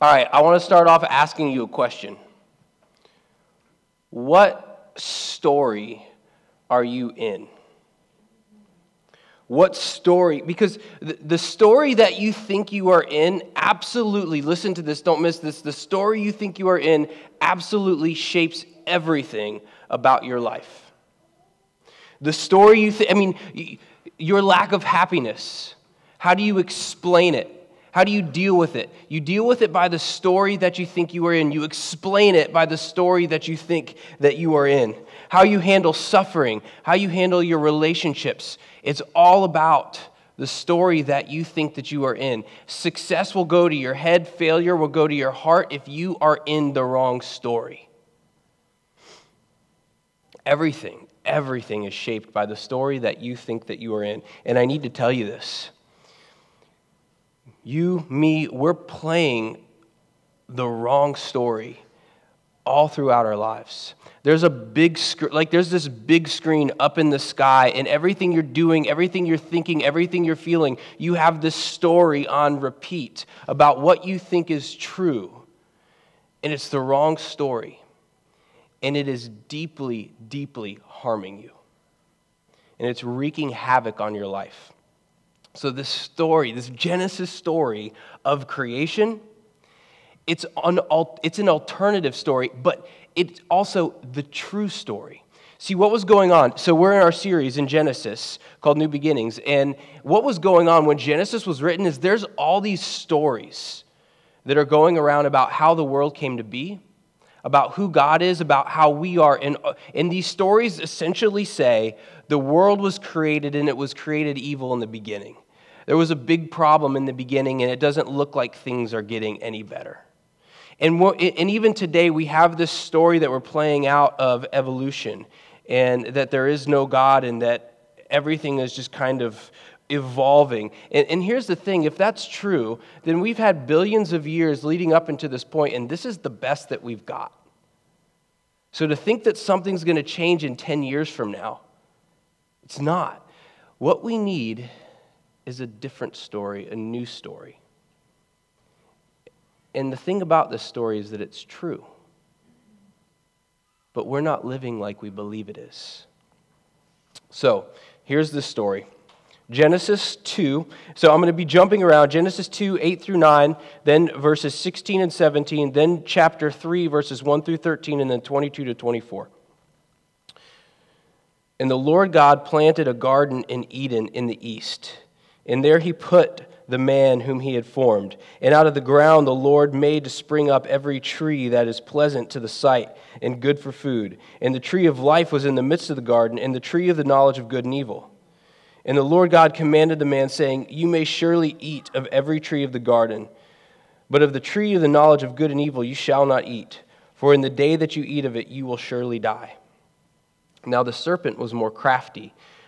All right, I want to start off asking you a question. What story are you in? What story? Because the story that you think you are in, absolutely, listen to this, don't miss this. The story you think you are in absolutely shapes everything about your life. The story you think, I mean, your lack of happiness, how do you explain it? How do you deal with it? You deal with it by the story that you think you are in. You explain it by the story that you think that you are in. How you handle suffering, how you handle your relationships. It's all about the story that you think that you are in. Success will go to your head, failure will go to your heart if you are in the wrong story. Everything, everything is shaped by the story that you think that you are in. And I need to tell you this you, me, we're playing the wrong story all throughout our lives. There's a big screen, like there's this big screen up in the sky, and everything you're doing, everything you're thinking, everything you're feeling, you have this story on repeat about what you think is true. And it's the wrong story. And it is deeply, deeply harming you. And it's wreaking havoc on your life. So, this story, this Genesis story of creation, it's an, it's an alternative story, but it's also the true story. See, what was going on? So, we're in our series in Genesis called New Beginnings. And what was going on when Genesis was written is there's all these stories that are going around about how the world came to be, about who God is, about how we are. And, uh, and these stories essentially say the world was created and it was created evil in the beginning. There was a big problem in the beginning, and it doesn't look like things are getting any better. And, and even today, we have this story that we're playing out of evolution, and that there is no God, and that everything is just kind of evolving. And, and, here's the thing if that's true, then we've had billions of years leading up into this point, and this is the best that we've got. So to think that something's going to change in 10 years from now, it's not. What we need is a different story, a new story. And the thing about this story is that it's true. But we're not living like we believe it is. So, here's the story. Genesis 2. So I'm going to be jumping around Genesis 2, 8 through 9, then verses 16 and 17, then chapter 3, verses 1 through 13, and then 22 to 24. And the Lord God planted a garden in Eden in the east and there he put the man whom he had formed. And out of the ground the Lord made to spring up every tree that is pleasant to the sight and good for food. And the tree of life was in the midst of the garden, and the tree of the knowledge of good and evil. And the Lord God commanded the man, saying, You may surely eat of every tree of the garden, but of the tree of the knowledge of good and evil you shall not eat, for in the day that you eat of it you will surely die. Now the serpent was more crafty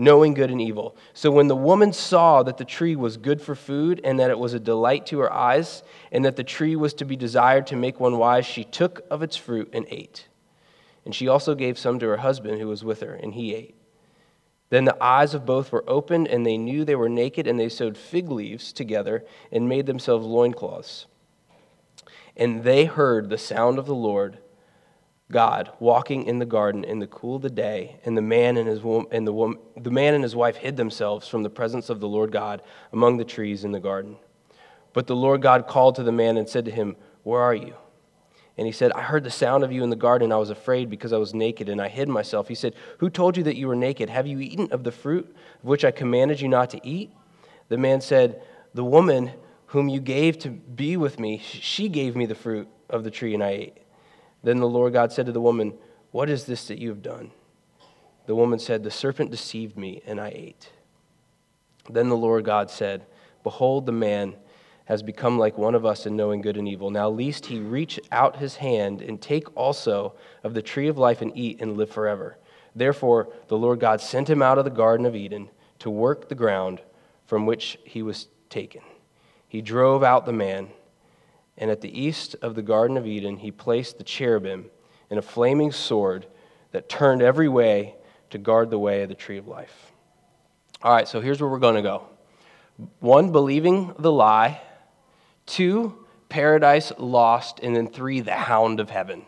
knowing good and evil. So when the woman saw that the tree was good for food, and that it was a delight to her eyes, and that the tree was to be desired to make one wise, she took of its fruit and ate. And she also gave some to her husband who was with her, and he ate. Then the eyes of both were opened, and they knew they were naked, and they sewed fig leaves together and made themselves loincloths. And they heard the sound of the Lord God walking in the garden in the cool of the day, and the man and his and the woman, the man and his wife hid themselves from the presence of the Lord God among the trees in the garden. But the Lord God called to the man and said to him, "Where are you?" And he said, "I heard the sound of you in the garden, I was afraid because I was naked, and I hid myself." He said, "Who told you that you were naked? Have you eaten of the fruit of which I commanded you not to eat?" The man said, "The woman whom you gave to be with me, she gave me the fruit of the tree, and I ate." Then the Lord God said to the woman, What is this that you have done? The woman said, The serpent deceived me, and I ate. Then the Lord God said, Behold, the man has become like one of us in knowing good and evil. Now, lest he reach out his hand and take also of the tree of life and eat and live forever. Therefore, the Lord God sent him out of the Garden of Eden to work the ground from which he was taken. He drove out the man, and at the east of the Garden of Eden, he placed the cherubim and a flaming sword that turned every way to guard the way of the tree of life. All right, so here's where we're going to go. One, believing the lie Two, paradise lost. And then three, the hound of heaven.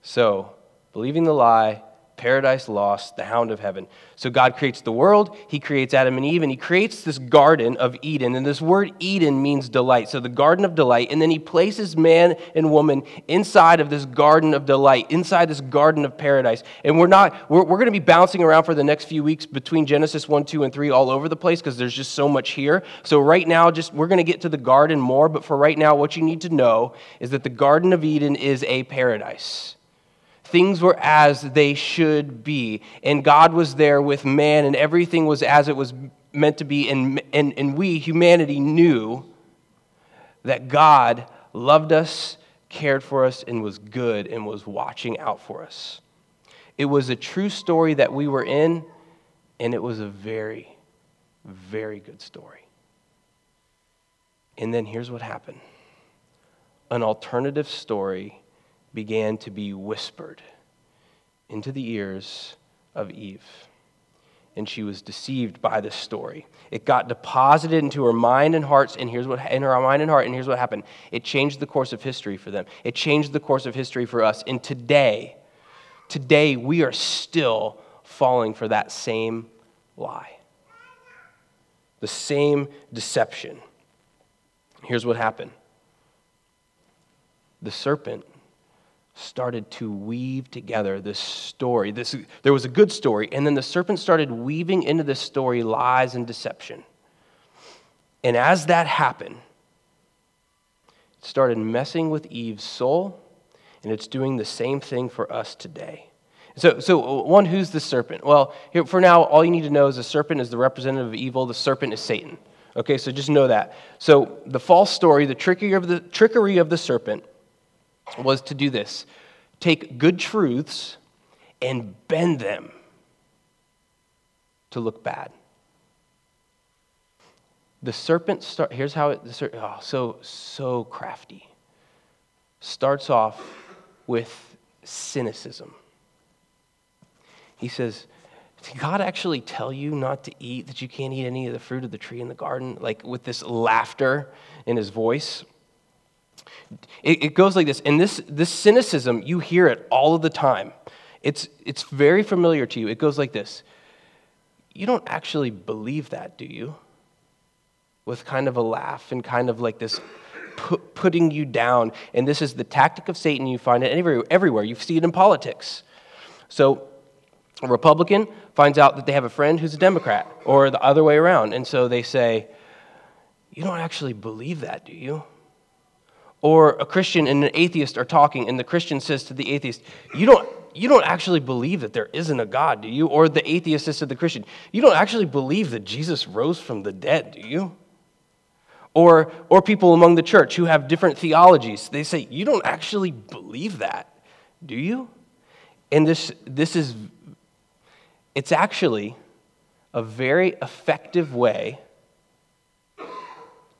So, believing the lie, paradise lost, the hound of heaven. So God creates the world, He creates Adam and Eve, and He creates this garden of Eden. And this word Eden means delight. So the garden of delight. And then He places man and woman inside of this garden of delight, inside this garden of paradise. And we're not, we're, we're going to be bouncing around for the next few weeks between Genesis 1, 2, and 3 all over the place because there's just so much here. So right now, just we're going to get to the garden more, but for right now, what you need to know is that the Garden of Eden is a paradise things were as they should be. And God was there with man, and everything was as it was meant to be. And, and, and we, humanity, knew that God loved us, cared for us, and was good and was watching out for us. It was a true story that we were in, and it was a very, very good story. And then here's what happened an alternative story began to be whispered into the ears of Eve. And she was deceived by this story. It got deposited into her mind and hearts, and here's what in her mind and heart, and here's what happened. It changed the course of history for them. It changed the course of history for us. And today, today we are still falling for that same lie. The same deception. Here's what happened. The serpent started to weave together this story. This, there was a good story, and then the serpent started weaving into this story lies and deception. And as that happened, it started messing with Eve's soul, and it's doing the same thing for us today. So, so one, who's the serpent? Well, here, for now, all you need to know is the serpent is the representative of evil. The serpent is Satan. Okay, so just know that. So the false story, the trickery of the, trickery of the serpent, was to do this take good truths and bend them to look bad. The serpent start here's how it the oh, so so crafty. Starts off with cynicism. He says, Did God actually tell you not to eat, that you can't eat any of the fruit of the tree in the garden? Like with this laughter in his voice. It, it goes like this. And this, this cynicism, you hear it all of the time. It's, it's very familiar to you. It goes like this You don't actually believe that, do you? With kind of a laugh and kind of like this putting you down. And this is the tactic of Satan. You find it everywhere. You see it in politics. So, a Republican finds out that they have a friend who's a Democrat, or the other way around. And so they say, You don't actually believe that, do you? Or a Christian and an atheist are talking, and the Christian says to the atheist, You don't, you don't actually believe that there isn't a God, do you? Or the atheist says to the Christian, You don't actually believe that Jesus rose from the dead, do you? Or, or people among the church who have different theologies, they say, You don't actually believe that, do you? And this, this is, it's actually a very effective way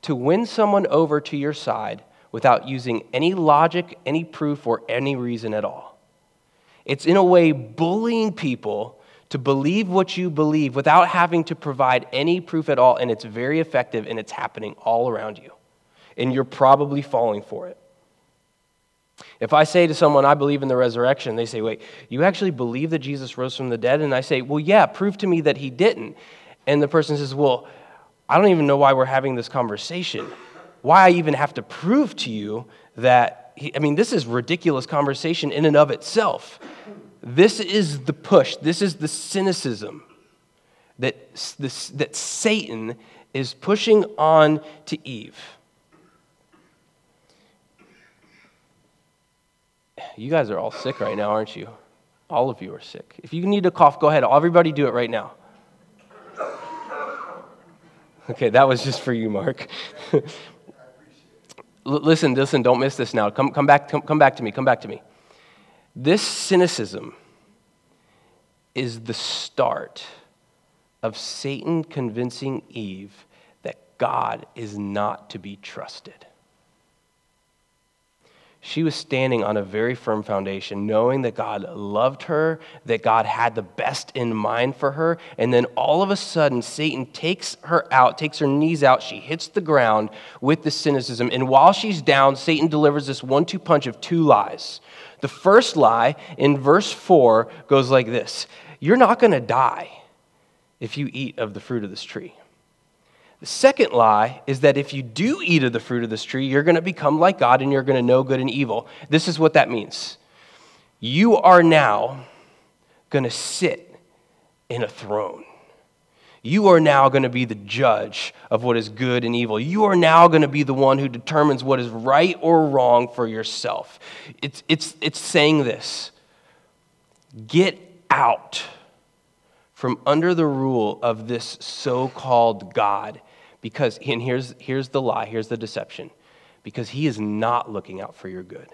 to win someone over to your side without using any logic, any proof, or any reason at all. It's in a way bullying people to believe what you believe without having to provide any proof at all, and it's very effective and it's happening all around you. And you're probably falling for it. If I say to someone, I believe in the resurrection, they say, Wait, you actually believe that Jesus rose from the dead? And I say, Well, yeah, prove to me that he didn't. And the person says, Well, I don't even know why we're having this conversation why I even have to prove to you that, he, I mean, this is ridiculous conversation in and of itself. This is the push, this is the cynicism that, this, that Satan is pushing on to Eve. You guys are all sick right now, aren't you? All of you are sick. If you need to cough, go ahead. Everybody do it right now. Okay, that was just for you, Mark. Listen, listen, don't miss this now. Come, come, back, come, come back to me, come back to me. This cynicism is the start of Satan convincing Eve that God is not to be trusted. She was standing on a very firm foundation, knowing that God loved her, that God had the best in mind for her. And then all of a sudden, Satan takes her out, takes her knees out. She hits the ground with the cynicism. And while she's down, Satan delivers this one two punch of two lies. The first lie in verse 4 goes like this You're not going to die if you eat of the fruit of this tree. The second lie is that if you do eat of the fruit of this tree, you're going to become like God and you're going to know good and evil. This is what that means. You are now going to sit in a throne. You are now going to be the judge of what is good and evil. You are now going to be the one who determines what is right or wrong for yourself. It's, it's, it's saying this get out from under the rule of this so called God. Because, and here's, here's the lie, here's the deception. Because he is not looking out for your good.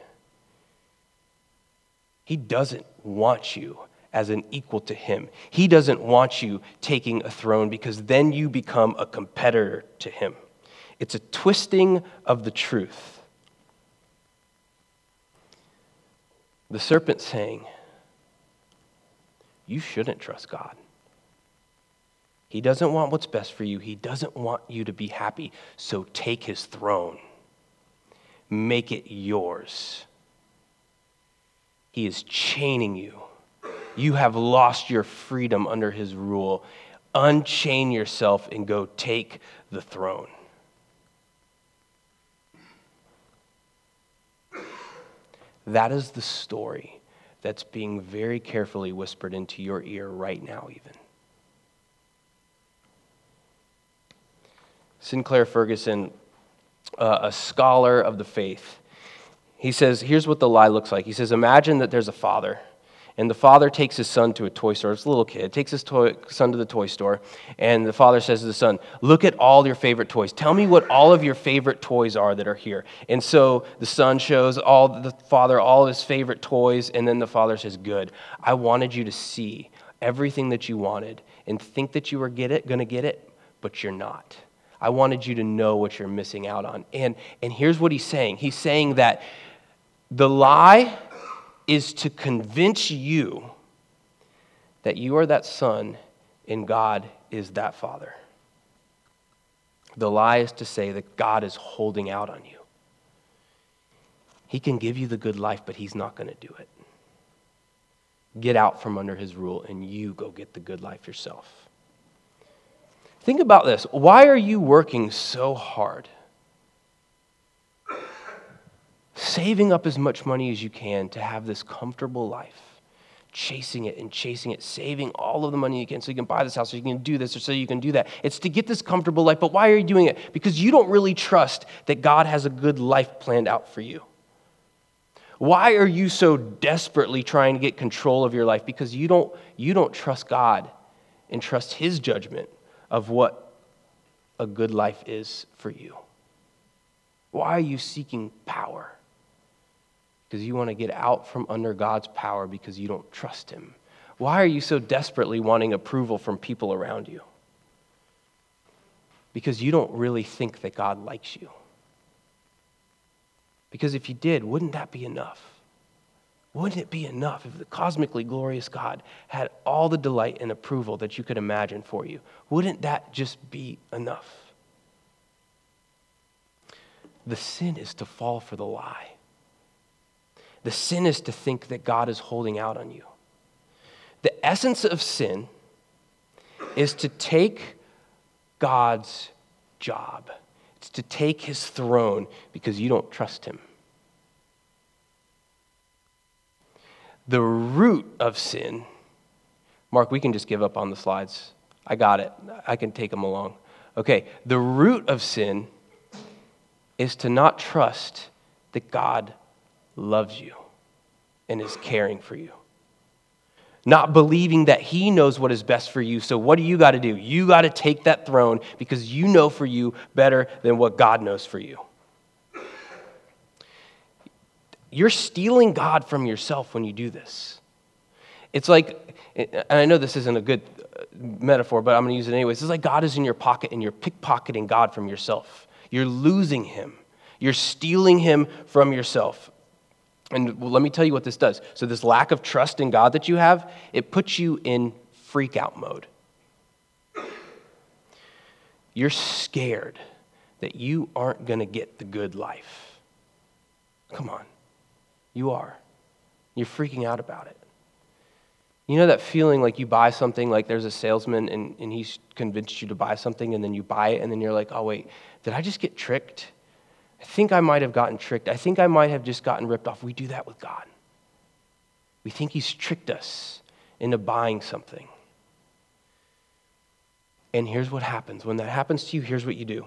He doesn't want you as an equal to him. He doesn't want you taking a throne because then you become a competitor to him. It's a twisting of the truth. The serpent saying, You shouldn't trust God. He doesn't want what's best for you. He doesn't want you to be happy. So take his throne, make it yours. He is chaining you. You have lost your freedom under his rule. Unchain yourself and go take the throne. That is the story that's being very carefully whispered into your ear right now, even. Sinclair Ferguson, uh, a scholar of the faith, he says, here's what the lie looks like. He says, imagine that there's a father, and the father takes his son to a toy store. It's a little kid, takes his toy, son to the toy store, and the father says to the son, Look at all your favorite toys. Tell me what all of your favorite toys are that are here. And so the son shows all the father all of his favorite toys, and then the father says, Good. I wanted you to see everything that you wanted and think that you were get it, gonna get it, but you're not. I wanted you to know what you're missing out on. And, and here's what he's saying He's saying that the lie is to convince you that you are that son and God is that father. The lie is to say that God is holding out on you. He can give you the good life, but He's not going to do it. Get out from under His rule and you go get the good life yourself. Think about this. Why are you working so hard? Saving up as much money as you can to have this comfortable life, chasing it and chasing it, saving all of the money you can so you can buy this house, so you can do this, or so you can do that. It's to get this comfortable life. But why are you doing it? Because you don't really trust that God has a good life planned out for you. Why are you so desperately trying to get control of your life? Because you don't, you don't trust God and trust His judgment of what a good life is for you? Why are you seeking power? Because you want to get out from under God's power because you don't trust Him. Why are you so desperately wanting approval from people around you? Because you don't really think that God likes you. Because if you did, wouldn't that be enough? Wouldn't it be enough if the cosmically glorious God had all the delight and approval that you could imagine for you? Wouldn't that just be enough? The sin is to fall for the lie. The sin is to think that God is holding out on you. The essence of sin is to take God's job, it's to take his throne because you don't trust him. The root of sin, Mark, we can just give up on the slides. I got it. I can take them along. Okay, the root of sin is to not trust that God loves you and is caring for you. Not believing that He knows what is best for you. So, what do you got to do? You got to take that throne because you know for you better than what God knows for you. You're stealing God from yourself when you do this. It's like, and I know this isn't a good uh, metaphor, but I'm going to use it anyways. It's like God is in your pocket and you're pickpocketing God from yourself. You're losing him. You're stealing him from yourself. And let me tell you what this does. So, this lack of trust in God that you have, it puts you in freak out mode. You're scared that you aren't going to get the good life. Come on. You are. You're freaking out about it. You know that feeling like you buy something, like there's a salesman and, and he's convinced you to buy something, and then you buy it, and then you're like, oh, wait, did I just get tricked? I think I might have gotten tricked. I think I might have just gotten ripped off. We do that with God. We think He's tricked us into buying something. And here's what happens when that happens to you, here's what you do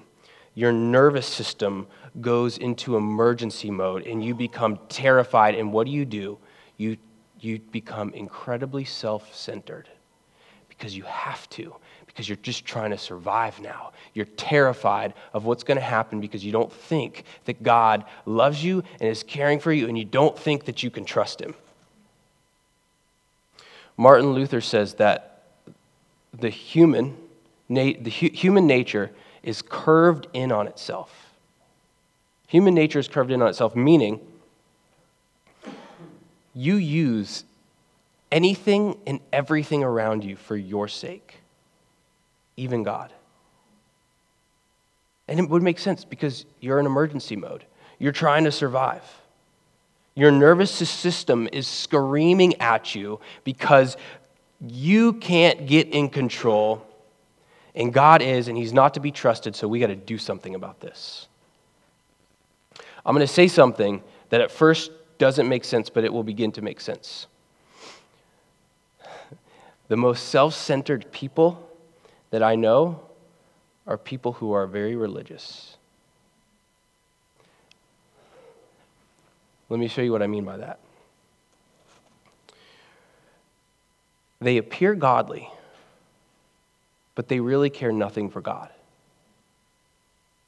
your nervous system goes into emergency mode and you become terrified. And what do you do? You, you become incredibly self centered because you have to because you're just trying to survive now. You're terrified of what's going to happen because you don't think that God loves you and is caring for you, and you don't think that you can trust Him. Martin Luther says that the human, the human nature is curved in on itself. Human nature is curved in on itself, meaning you use anything and everything around you for your sake even God. And it would make sense because you're in emergency mode. You're trying to survive. Your nervous system is screaming at you because you can't get in control, and God is, and He's not to be trusted, so we got to do something about this. I'm going to say something that at first doesn't make sense, but it will begin to make sense. The most self centered people that I know are people who are very religious. Let me show you what I mean by that. They appear godly, but they really care nothing for God.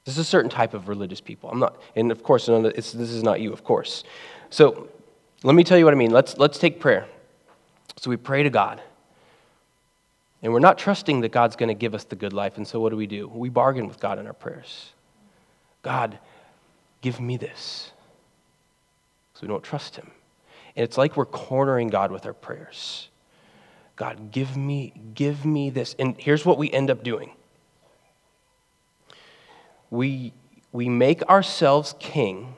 This is a certain type of religious people. I'm not, and of course, this is not you, of course. So let me tell you what I mean. Let's, let's take prayer. So we pray to God. And we're not trusting that God's going to give us the good life. And so what do we do? We bargain with God in our prayers. God, give me this. Because we don't trust Him. And it's like we're cornering God with our prayers. God, give me, give me this. And here's what we end up doing. We, we make ourselves king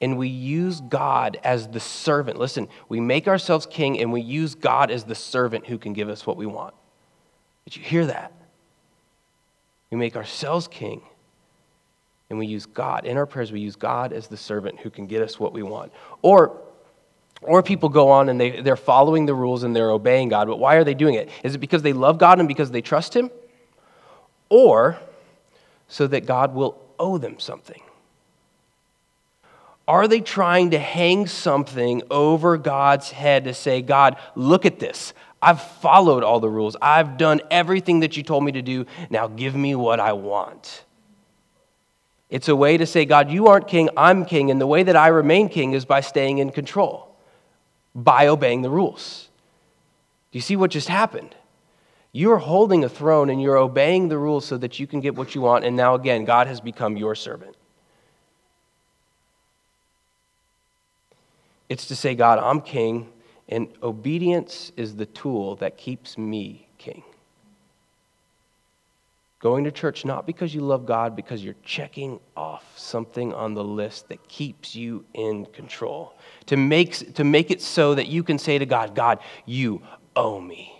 and we use God as the servant. Listen, we make ourselves king and we use God as the servant who can give us what we want. Did you hear that? We make ourselves king and we use God. In our prayers, we use God as the servant who can get us what we want. Or, or people go on and they, they're following the rules and they're obeying God, but why are they doing it? Is it because they love God and because they trust Him? Or so that God will owe them something? Are they trying to hang something over God's head to say, God, look at this. I've followed all the rules. I've done everything that you told me to do. Now give me what I want. It's a way to say, God, you aren't king, I'm king. And the way that I remain king is by staying in control, by obeying the rules. Do you see what just happened? You're holding a throne and you're obeying the rules so that you can get what you want. And now, again, God has become your servant. It's to say, God, I'm king, and obedience is the tool that keeps me king. Going to church not because you love God, because you're checking off something on the list that keeps you in control. To make, to make it so that you can say to God, God, you owe me.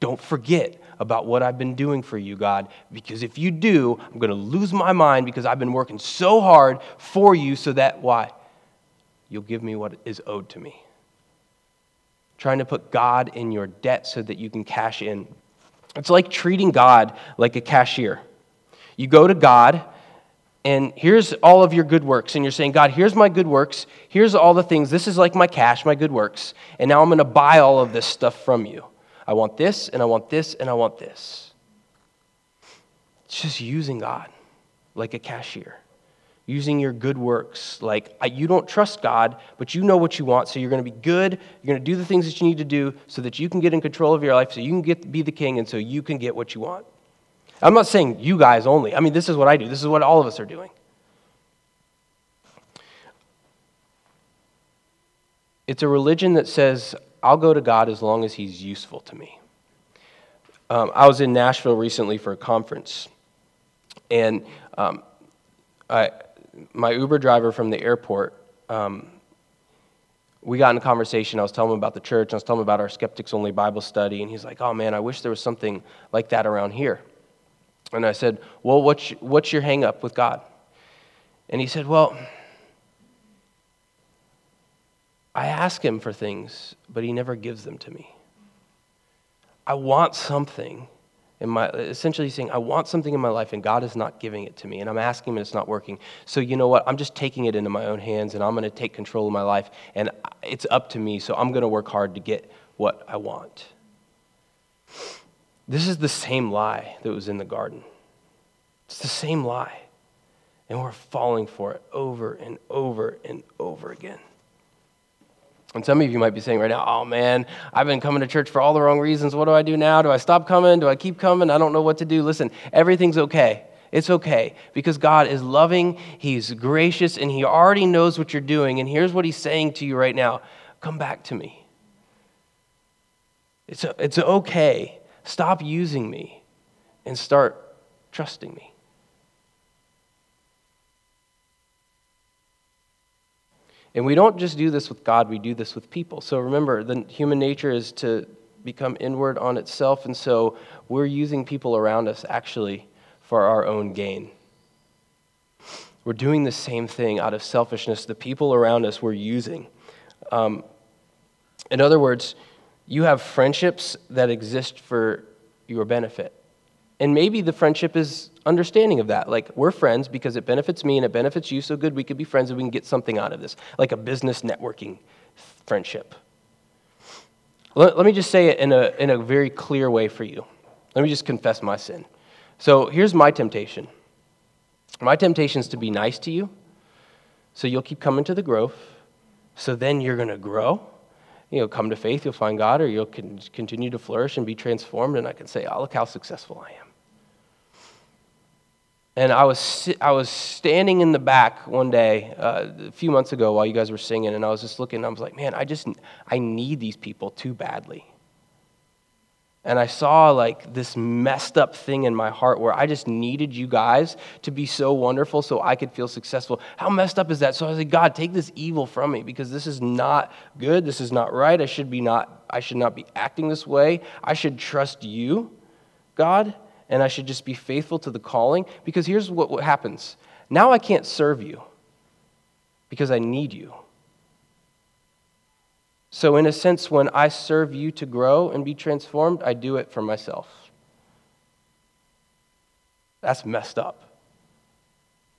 Don't forget about what I've been doing for you, God, because if you do, I'm going to lose my mind because I've been working so hard for you so that, why? you'll give me what is owed to me. Trying to put God in your debt so that you can cash in. It's like treating God like a cashier. You go to God, and here's all of your good works. And you're saying, God, here's my good works. Here's all the things. This is like my cash, my good works. And now I'm going to buy all of this stuff from you. I want this, and I want this, and I want this. It's just using God like a cashier using your good works. Like, you don't trust God, but you know what you want, so you're going to be good. You're going to do the things that you need to do so that you can get in control of your life, so you can get, be the king, and so you can get what you want. I'm not saying you guys only. I mean, this is what I do, this is what all of us are doing. It's a religion that says, I'll go to God as long as He's useful to me. Um, I was in Nashville recently for a conference, and um, I, my Uber driver from the airport, um, we got in a conversation. I was telling him about the church, I was telling him about our Skeptics Only Bible study, and he's like, Oh man, I wish there was something like that around here. And I said, Well, what's, what's your hang up with God? And he said, Well, I ask him for things, but he never gives them to me. I want something in my essentially saying, I want something in my life and God is not giving it to me. And I'm asking him and it's not working. So you know what? I'm just taking it into my own hands and I'm going to take control of my life. And it's up to me. So I'm going to work hard to get what I want. This is the same lie that was in the garden. It's the same lie. And we're falling for it over and over and over again. And some of you might be saying right now, oh man, I've been coming to church for all the wrong reasons. What do I do now? Do I stop coming? Do I keep coming? I don't know what to do. Listen, everything's okay. It's okay because God is loving, He's gracious, and He already knows what you're doing. And here's what He's saying to you right now come back to me. It's, it's okay. Stop using me and start trusting me. And we don't just do this with God, we do this with people. So remember, the human nature is to become inward on itself, and so we're using people around us actually for our own gain. We're doing the same thing out of selfishness. The people around us we're using. Um, in other words, you have friendships that exist for your benefit. And maybe the friendship is understanding of that. Like, we're friends because it benefits me and it benefits you, so good we could be friends and we can get something out of this, like a business networking friendship. Let, let me just say it in a, in a very clear way for you. Let me just confess my sin. So, here's my temptation my temptation is to be nice to you, so you'll keep coming to the grove, so then you're going to grow. You know, come to faith, you'll find God, or you'll continue to flourish and be transformed, and I can say, oh, look how successful I am. And I was, I was standing in the back one day, uh, a few months ago, while you guys were singing, and I was just looking, I was like, man, I just, I need these people too badly. And I saw like this messed up thing in my heart where I just needed you guys to be so wonderful so I could feel successful. How messed up is that? So I was like, God, take this evil from me because this is not good. This is not right. I should be not, I should not be acting this way. I should trust you, God and I should just be faithful to the calling. Because here's what, what happens now I can't serve you because I need you. So, in a sense, when I serve you to grow and be transformed, I do it for myself. That's messed up.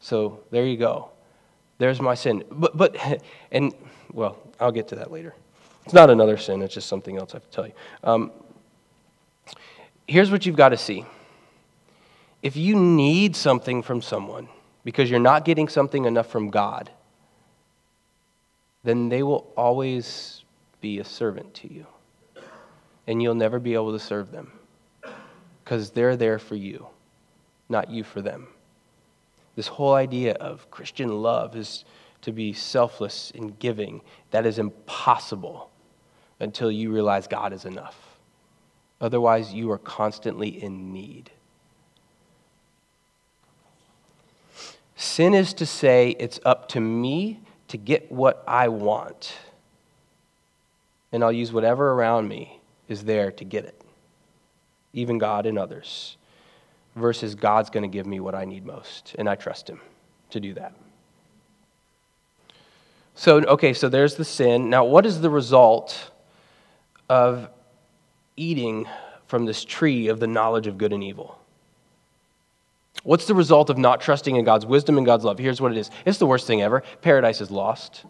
So, there you go. There's my sin. But, but and, well, I'll get to that later. It's not another sin, it's just something else I have to tell you. Um, here's what you've got to see if you need something from someone because you're not getting something enough from God, then they will always be a servant to you. And you'll never be able to serve them because they're there for you, not you for them. This whole idea of Christian love is to be selfless in giving. That is impossible until you realize God is enough. Otherwise, you are constantly in need. Sin is to say, it's up to me to get what I want. And I'll use whatever around me is there to get it, even God and others, versus God's going to give me what I need most. And I trust Him to do that. So, okay, so there's the sin. Now, what is the result of eating from this tree of the knowledge of good and evil? What's the result of not trusting in God's wisdom and God's love? Here's what it is it's the worst thing ever. Paradise is lost.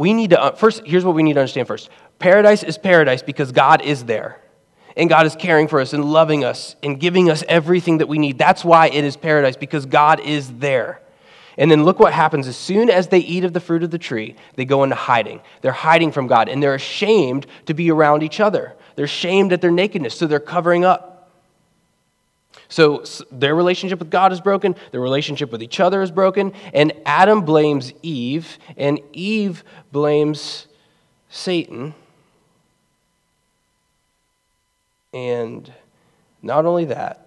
We need to, uh, first, here's what we need to understand first paradise is paradise because God is there. and God is caring for us and loving us and giving us everything that we need. That's why it is paradise, because God is there. And then look what happens. As soon as they eat of the fruit of the tree, they go into hiding. They're hiding from God, and they're ashamed to be around each other. They're ashamed at their nakedness, so they're covering up. So their relationship with God is broken, their relationship with each other is broken, and Adam blames Eve, and Eve blames Satan. And not only that,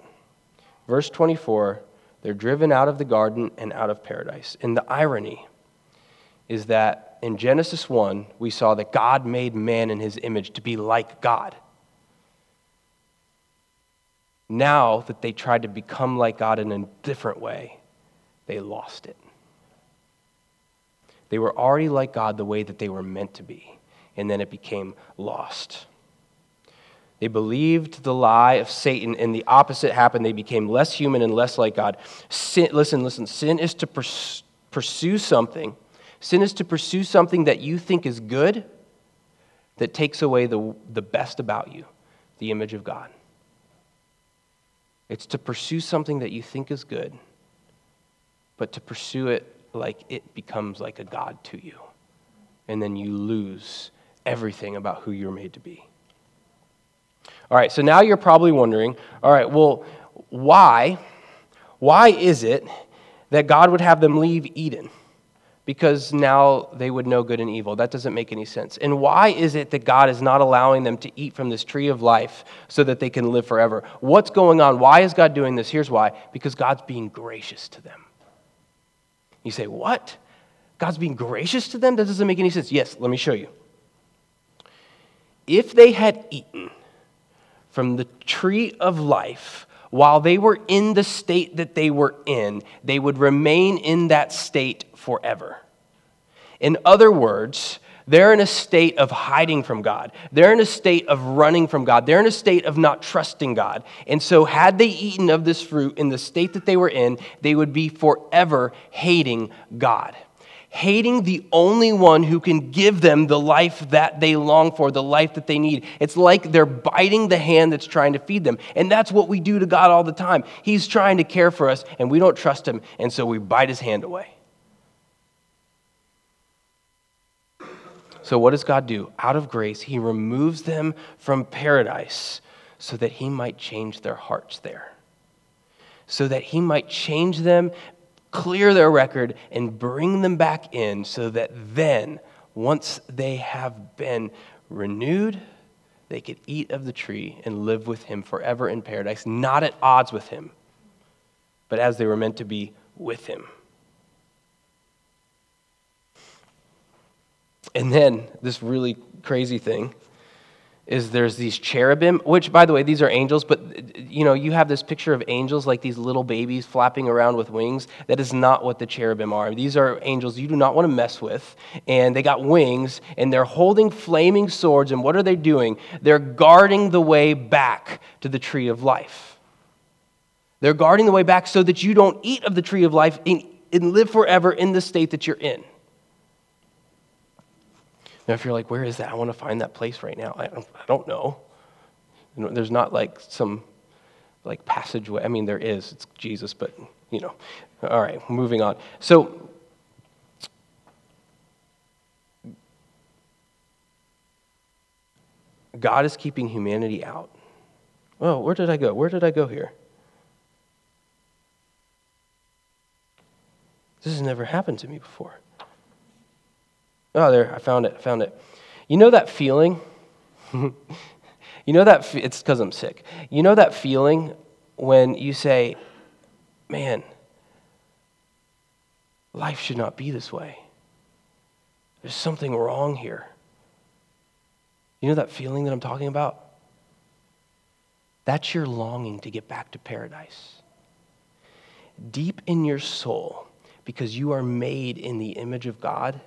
verse 24, they're driven out of the garden and out of paradise. And the irony is that in Genesis 1, we saw that God made man in his image to be like God. Now that they tried to become like God in a different way, they lost it. They were already like God the way that they were meant to be, and then it became lost. They believed the lie of Satan, and the opposite happened. They became less human and less like God. Sin, listen, listen. Sin is to pursue something. Sin is to pursue something that you think is good that takes away the, the best about you, the image of God. It's to pursue something that you think is good, but to pursue it like it becomes like a God to you. And then you lose everything about who you're made to be. All right, so now you're probably wondering all right, well, why? Why is it that God would have them leave Eden? Because now they would know good and evil. That doesn't make any sense. And why is it that God is not allowing them to eat from this tree of life so that they can live forever? What's going on? Why is God doing this? Here's why because God's being gracious to them. You say, What? God's being gracious to them? That doesn't make any sense. Yes, let me show you. If they had eaten from the tree of life, while they were in the state that they were in, they would remain in that state forever. In other words, they're in a state of hiding from God. They're in a state of running from God. They're in a state of not trusting God. And so, had they eaten of this fruit in the state that they were in, they would be forever hating God hating the only one who can give them the life that they long for, the life that they need. It's like they're biting the hand that's trying to feed them. And that's what we do to God all the time. He's trying to care for us, and we don't trust Him, and so we bite His hand away. So, what does God do? Out of grace, He removes them from paradise so that He might change their hearts there. So that He might change them clear their record, and bring them back in so that then, once they have been renewed, they could eat of the tree and live with him forever in paradise, not at odds with him, but as they were meant to be with him. And then this really crazy thing is there's these cherubim which by the way these are angels but you know you have this picture of angels like these little babies flapping around with wings. That is not what the cherubim are. These are angels you do not want to mess with and they got wings and they're holding flaming swords and what are they doing? They're guarding the way back to the tree of life. They're guarding the way back so that you don't eat of the tree of life and, live forever in the state that you're in now, if you're like, where is that? I want to find that place right now. I don't, I don't know. You know. There's not like some like passageway. I mean, there is. It's Jesus, but you know. All right, moving on. So, God is keeping humanity out. Oh, where did I go? Where did I go here? This has never happened to me before. Oh, there, I found it, I found it. You know that feeling? you know that, it's because I'm sick. You know that feeling when you say, man, life should not be this way. There's something wrong here. You know that feeling that I'm talking about? That's your longing to get back to paradise. Deep in your soul, because you are made in the image of God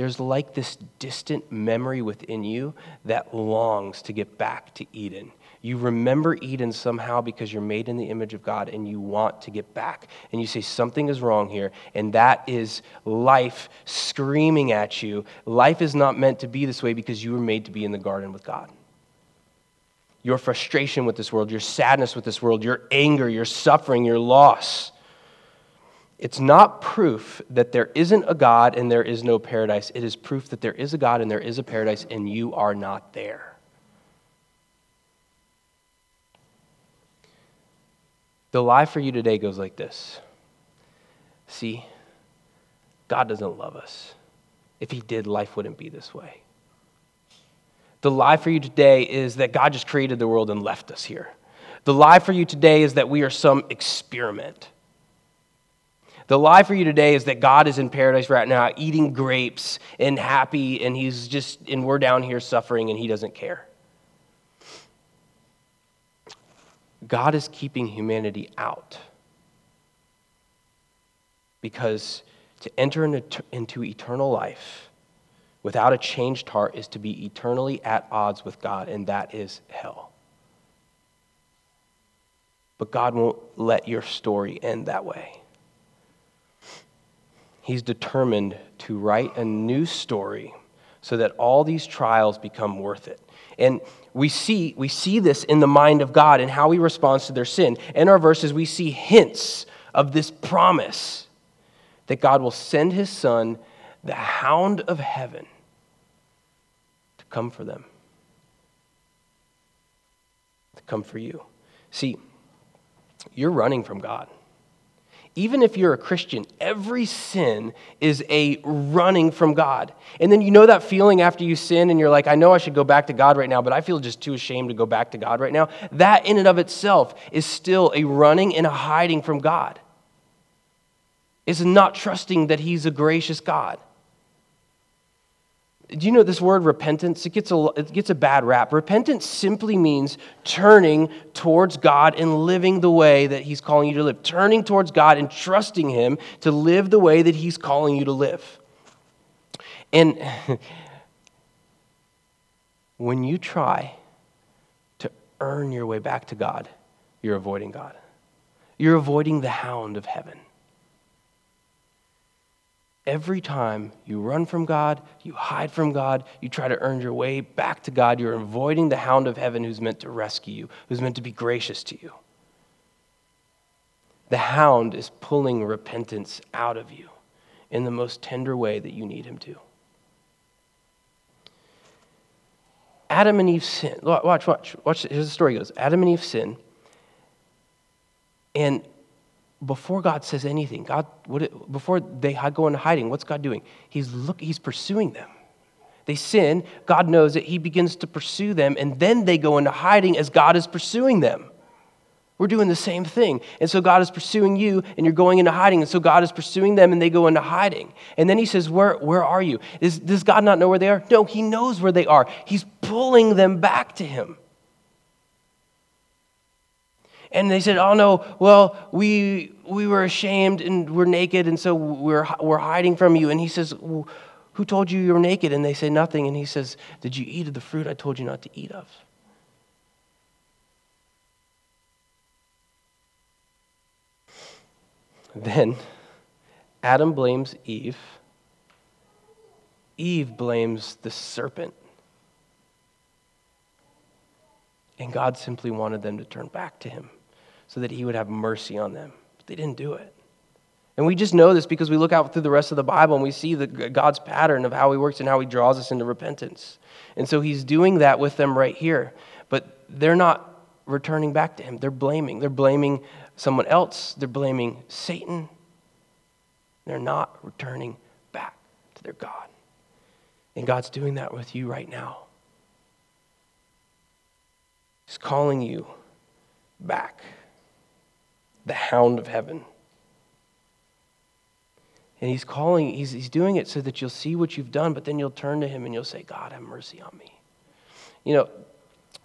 there's like this distant memory within you that longs to get back to Eden. You remember Eden somehow because you're made in the image of God and you want to get back. And you say, Something is wrong here. And that is life screaming at you. Life is not meant to be this way because you were made to be in the garden with God. your frustration with this world, your sadness with this world, your anger, your suffering, your loss. It's not proof that there isn't a God and there is no paradise. It is proof that there is a God and there is a paradise and you are not there. The lie for you today goes like this See, God doesn't love us. If He did, life wouldn't be this way. The lie for you today is that God just created the world and left us here. The lie for you today is that we are some experiment. The lie for you today is that God is in paradise right now, eating grapes and happy, and he's just, and we're down here suffering and he doesn't care. God is keeping humanity out because to enter into eternal life without a changed heart is to be eternally at odds with God, and that is hell. But God won't let your story end that way. He's determined to write a new story so that all these trials become worth it. And we see, we see this in the mind of God and how he responds to their sin. In our verses, we see hints of this promise that God will send his son the hound of heaven to come for them, to come for you. See, you're running from God. Even if you're a Christian, every sin is a running from God. And then you know that feeling after you sin and you're like, I know I should go back to God right now, but I feel just too ashamed to go back to God right now. That in and of itself is still a running and a hiding from God is not trusting that He's a gracious God. Do you know this word repentance? It gets, a, it gets a bad rap. Repentance simply means turning towards God and living the way that He's calling you to live. Turning towards God and trusting Him to live the way that He's calling you to live. And when you try to earn your way back to God, you're avoiding God. You're avoiding the hound of heaven. Every time you run from God, you hide from God, you try to earn your way back to God, you're avoiding the hound of heaven who's meant to rescue you, who's meant to be gracious to you. The hound is pulling repentance out of you in the most tender way that you need him to. Adam and Eve sin. Watch, watch, watch. Here's the story goes. Adam and Eve sin. And before God says anything, God, what, before they go into hiding, what's God doing? He's, look, he's pursuing them. They sin, God knows it, He begins to pursue them, and then they go into hiding as God is pursuing them. We're doing the same thing. And so God is pursuing you, and you're going into hiding. And so God is pursuing them, and they go into hiding. And then He says, Where, where are you? Is, does God not know where they are? No, He knows where they are. He's pulling them back to Him. And they said, Oh no, well, we, we were ashamed and we're naked, and so we're, we're hiding from you. And he says, Who told you you were naked? And they say, Nothing. And he says, Did you eat of the fruit I told you not to eat of? Then Adam blames Eve. Eve blames the serpent. And God simply wanted them to turn back to him so that he would have mercy on them. But they didn't do it. And we just know this because we look out through the rest of the Bible and we see the, God's pattern of how he works and how he draws us into repentance. And so he's doing that with them right here. But they're not returning back to him. They're blaming. They're blaming someone else. They're blaming Satan. They're not returning back to their God. And God's doing that with you right now. He's calling you back the hound of heaven. And he's calling, he's, he's doing it so that you'll see what you've done, but then you'll turn to him and you'll say, God, have mercy on me. You know,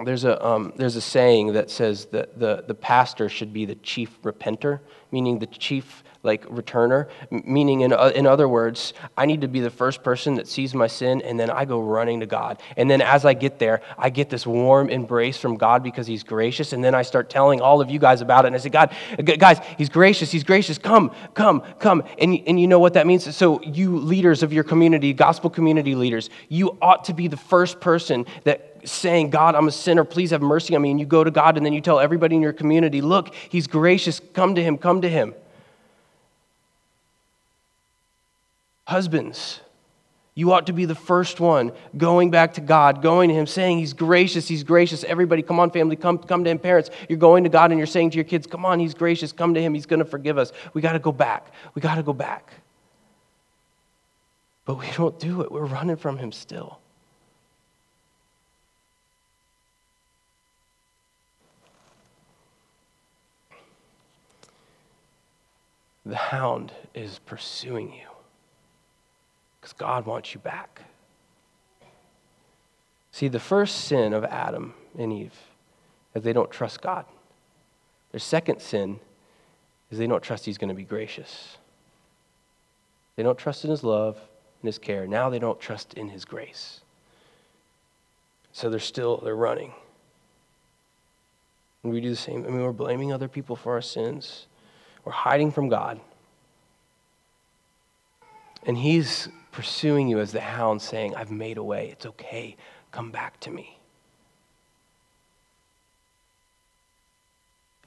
there's a, um, there's a saying that says that the, the pastor should be the chief repenter, meaning the chief like returner, meaning in, uh, in other words, I need to be the first person that sees my sin and then I go running to God. And then as I get there, I get this warm embrace from God because he's gracious. And then I start telling all of you guys about it. And I say, God, guys, he's gracious, he's gracious. Come, come, come. And, and you know what that means? So, you leaders of your community, gospel community leaders, you ought to be the first person that saying, God, I'm a sinner, please have mercy on me. And you go to God and then you tell everybody in your community, look, He's gracious, come to Him, come to Him. Husbands, you ought to be the first one going back to God, going to Him, saying, He's gracious, He's gracious. Everybody, come on, family, come, come to Him. Parents, you're going to God and you're saying to your kids, Come on, He's gracious, come to Him, He's going to forgive us. We got to go back. We got to go back. But we don't do it, we're running from Him still. The hound is pursuing you because God wants you back. See, the first sin of Adam and Eve is they don't trust God. Their second sin is they don't trust He's going to be gracious. They don't trust in His love and His care. Now they don't trust in His grace. So they're still, they're running. And we do the same. I mean, we're blaming other people for our sins. We're hiding from God. And He's pursuing you as the hound, saying, I've made a way. It's okay. Come back to me.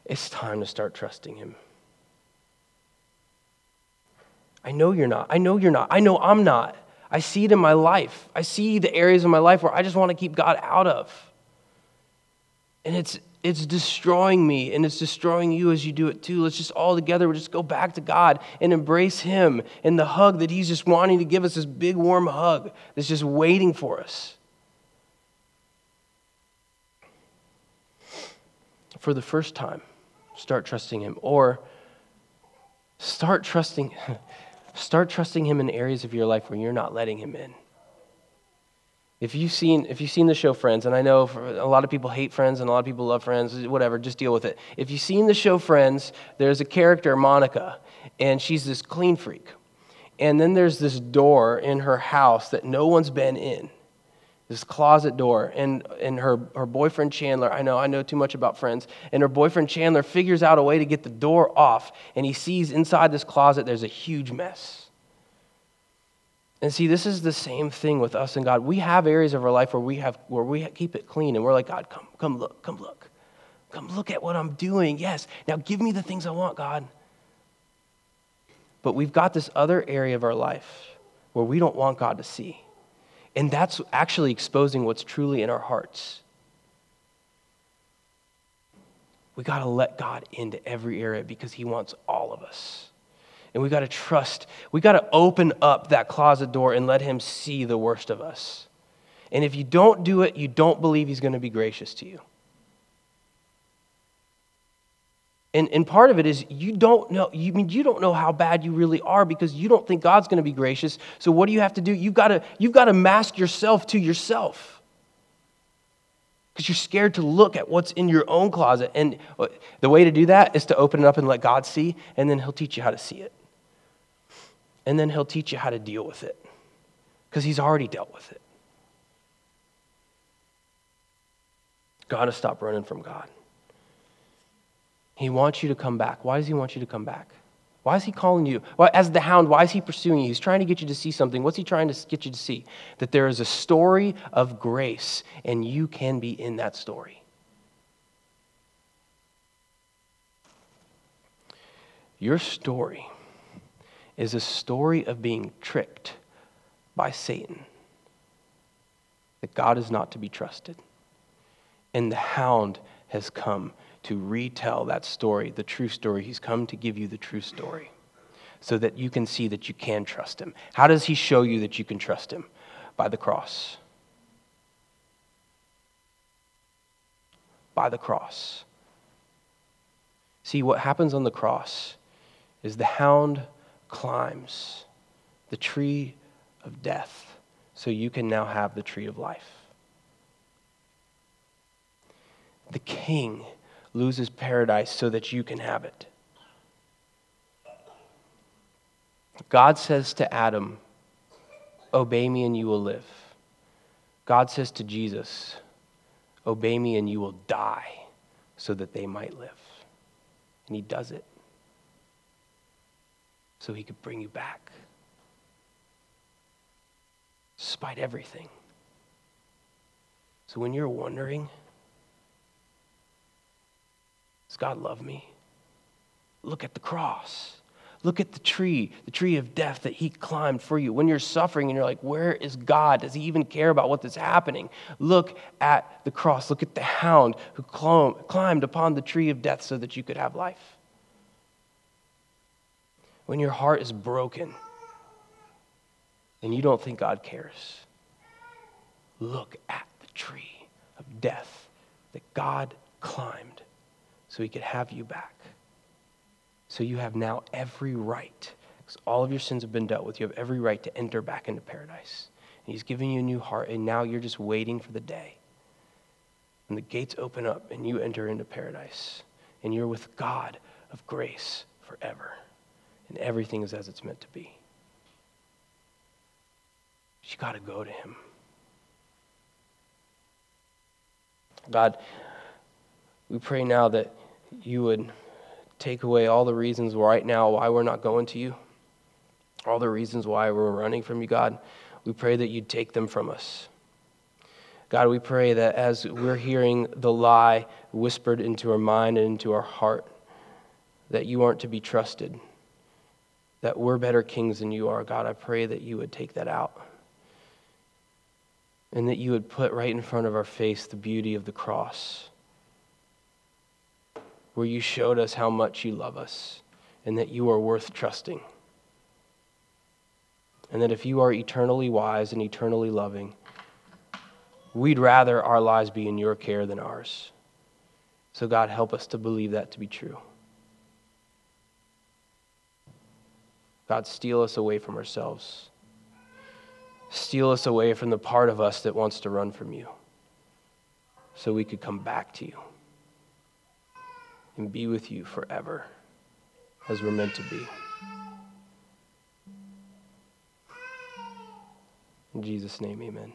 It's time to start trusting Him. I know you're not. I know you're not. I know I'm not. I see it in my life. I see the areas of my life where I just want to keep God out of. And it's it's destroying me and it's destroying you as you do it too. Let's just all together we just go back to God and embrace Him and the hug that He's just wanting to give us this big warm hug that's just waiting for us. For the first time, start trusting Him or start trusting start trusting Him in areas of your life where you're not letting Him in. If you've seen if you've seen the show Friends, and I know a lot of people hate Friends and a lot of people love Friends, whatever, just deal with it. If you've seen the show Friends, there's a character Monica, and she's this clean freak. And then there's this door in her house that no one's been in. This closet door. And, and her, her boyfriend Chandler, I know, I know too much about friends. And her boyfriend Chandler figures out a way to get the door off. And he sees inside this closet there's a huge mess. And see, this is the same thing with us and God. We have areas of our life where we have where we keep it clean, and we're like, God, come, come look, come look, come look at what I'm doing. Yes, now give me the things I want, God. But we've got this other area of our life where we don't want God to see, and that's actually exposing what's truly in our hearts. We got to let God into every area because He wants all of us. And we got to trust. We got to open up that closet door and let Him see the worst of us. And if you don't do it, you don't believe He's going to be gracious to you. And, and part of it is you don't know you mean you don't know how bad you really are because you don't think God's going to be gracious. So what do you have to do? You've got to you've got to mask yourself to yourself. Because you're scared to look at what's in your own closet. And uh, the way to do that is to open it up and let God see, and then He'll teach you how to see it and then he'll teach you how to deal with it because he's already dealt with it. Got to stop running from God. He wants you to come back. Why does he want you to come back? Why is he calling you? Well, as the hound, why is he pursuing you? He's trying to get you to see something. What's he trying to get you to see? That there is a story of grace, and you can be in that story. Your story is a story of being tricked by Satan, that God is not to be trusted. And the hound has come to retell that story, the true story. He's come to give you the true story so that you can see that you can trust him. How does he show you that you can trust him? By the cross. By the cross. See, what happens on the cross is the hound climbs the tree of death so you can now have the tree of life. The king loses paradise so that you can have it. God says to Adam, Obey me and you will live. God says to Jesus, Obey me and you will die so that they might live. And he does it so he could bring you back. Despite everything. So when you're wondering, does God love me? Look at the cross. Look at the tree, the tree of death that he climbed for you. When you're suffering and you're like, where is God? Does he even care about what's happening? Look at the cross. Look at the hound who climbed upon the tree of death so that you could have life. When your heart is broken and you don't think God cares, look at the tree of death that God climbed so he could have you back. So you have now every right, because all of your sins have been dealt with, you have every right to enter back into paradise. And he's given you a new heart, and now you're just waiting for the day. And the gates open up, and you enter into paradise. And you're with God of grace forever. And everything is as it's meant to be. You got to go to him. God, we pray now that you would take away all the reasons right now why we're not going to you, all the reasons why we're running from you, God. We pray that you'd take them from us. God, we pray that as we're hearing the lie whispered into our mind and into our heart, that you aren't to be trusted, that we're better kings than you are, God, I pray that you would take that out. And that you would put right in front of our face the beauty of the cross where you showed us how much you love us and that you are worth trusting. And that if you are eternally wise and eternally loving, we'd rather our lives be in your care than ours. So, God, help us to believe that to be true. God, steal us away from ourselves. Steal us away from the part of us that wants to run from you so we could come back to you and be with you forever as we're meant to be. In Jesus' name, amen.